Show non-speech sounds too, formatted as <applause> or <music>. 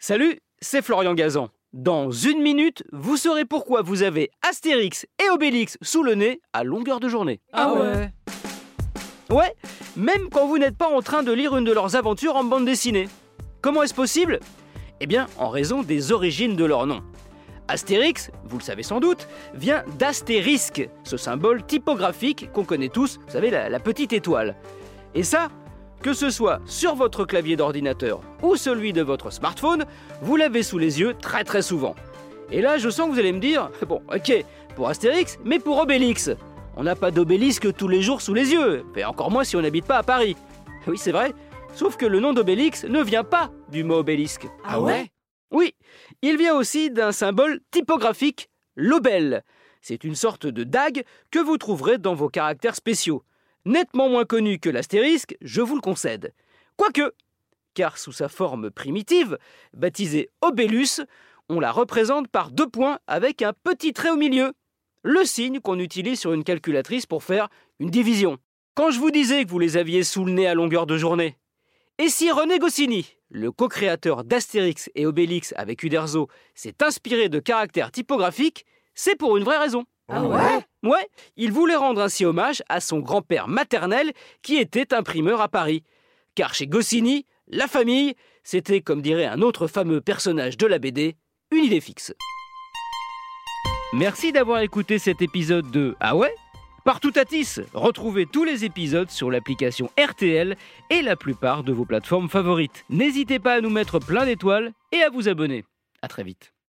Salut, c'est Florian Gazan. Dans une minute, vous saurez pourquoi vous avez Astérix et Obélix sous le nez à longueur de journée. Ah ouais Ouais, même quand vous n'êtes pas en train de lire une de leurs aventures en bande dessinée. Comment est-ce possible? Eh bien, en raison des origines de leur nom. Astérix, vous le savez sans doute, vient d'astérisque, ce symbole typographique qu'on connaît tous, vous savez, la, la petite étoile. Et ça, que ce soit sur votre clavier d'ordinateur ou celui de votre smartphone, vous l'avez sous les yeux très très souvent. Et là, je sens que vous allez me dire, <laughs> bon, ok, pour Astérix, mais pour Obélix. On n'a pas d'obélisque tous les jours sous les yeux, et encore moins si on n'habite pas à Paris. <laughs> Oui, c'est vrai, sauf que le nom d'Obélix ne vient pas du mot obélisque. Ah ouais? Oui, il vient aussi d'un symbole typographique, l'obel. C'est une sorte de dague que vous trouverez dans vos caractères spéciaux. Nettement moins connu que l'astérisque, je vous le concède. Quoique, car sous sa forme primitive, baptisée obélus, on la représente par deux points avec un petit trait au milieu. Le signe qu'on utilise sur une calculatrice pour faire une division. Quand je vous disais que vous les aviez sous le nez à longueur de journée. Et si René Goscinny, le co-créateur d'Astérix et Obélix avec Uderzo, s'est inspiré de caractères typographiques, c'est pour une vraie raison. Ah ouais? Ouais, il voulait rendre ainsi hommage à son grand-père maternel qui était imprimeur à Paris. Car chez Goscinny, la famille, c'était, comme dirait un autre fameux personnage de la BD, une idée fixe. Merci d'avoir écouté cet épisode de Ah ouais? Partout à Tis, retrouvez tous les épisodes sur l'application RTL et la plupart de vos plateformes favorites. N'hésitez pas à nous mettre plein d'étoiles et à vous abonner. À très vite.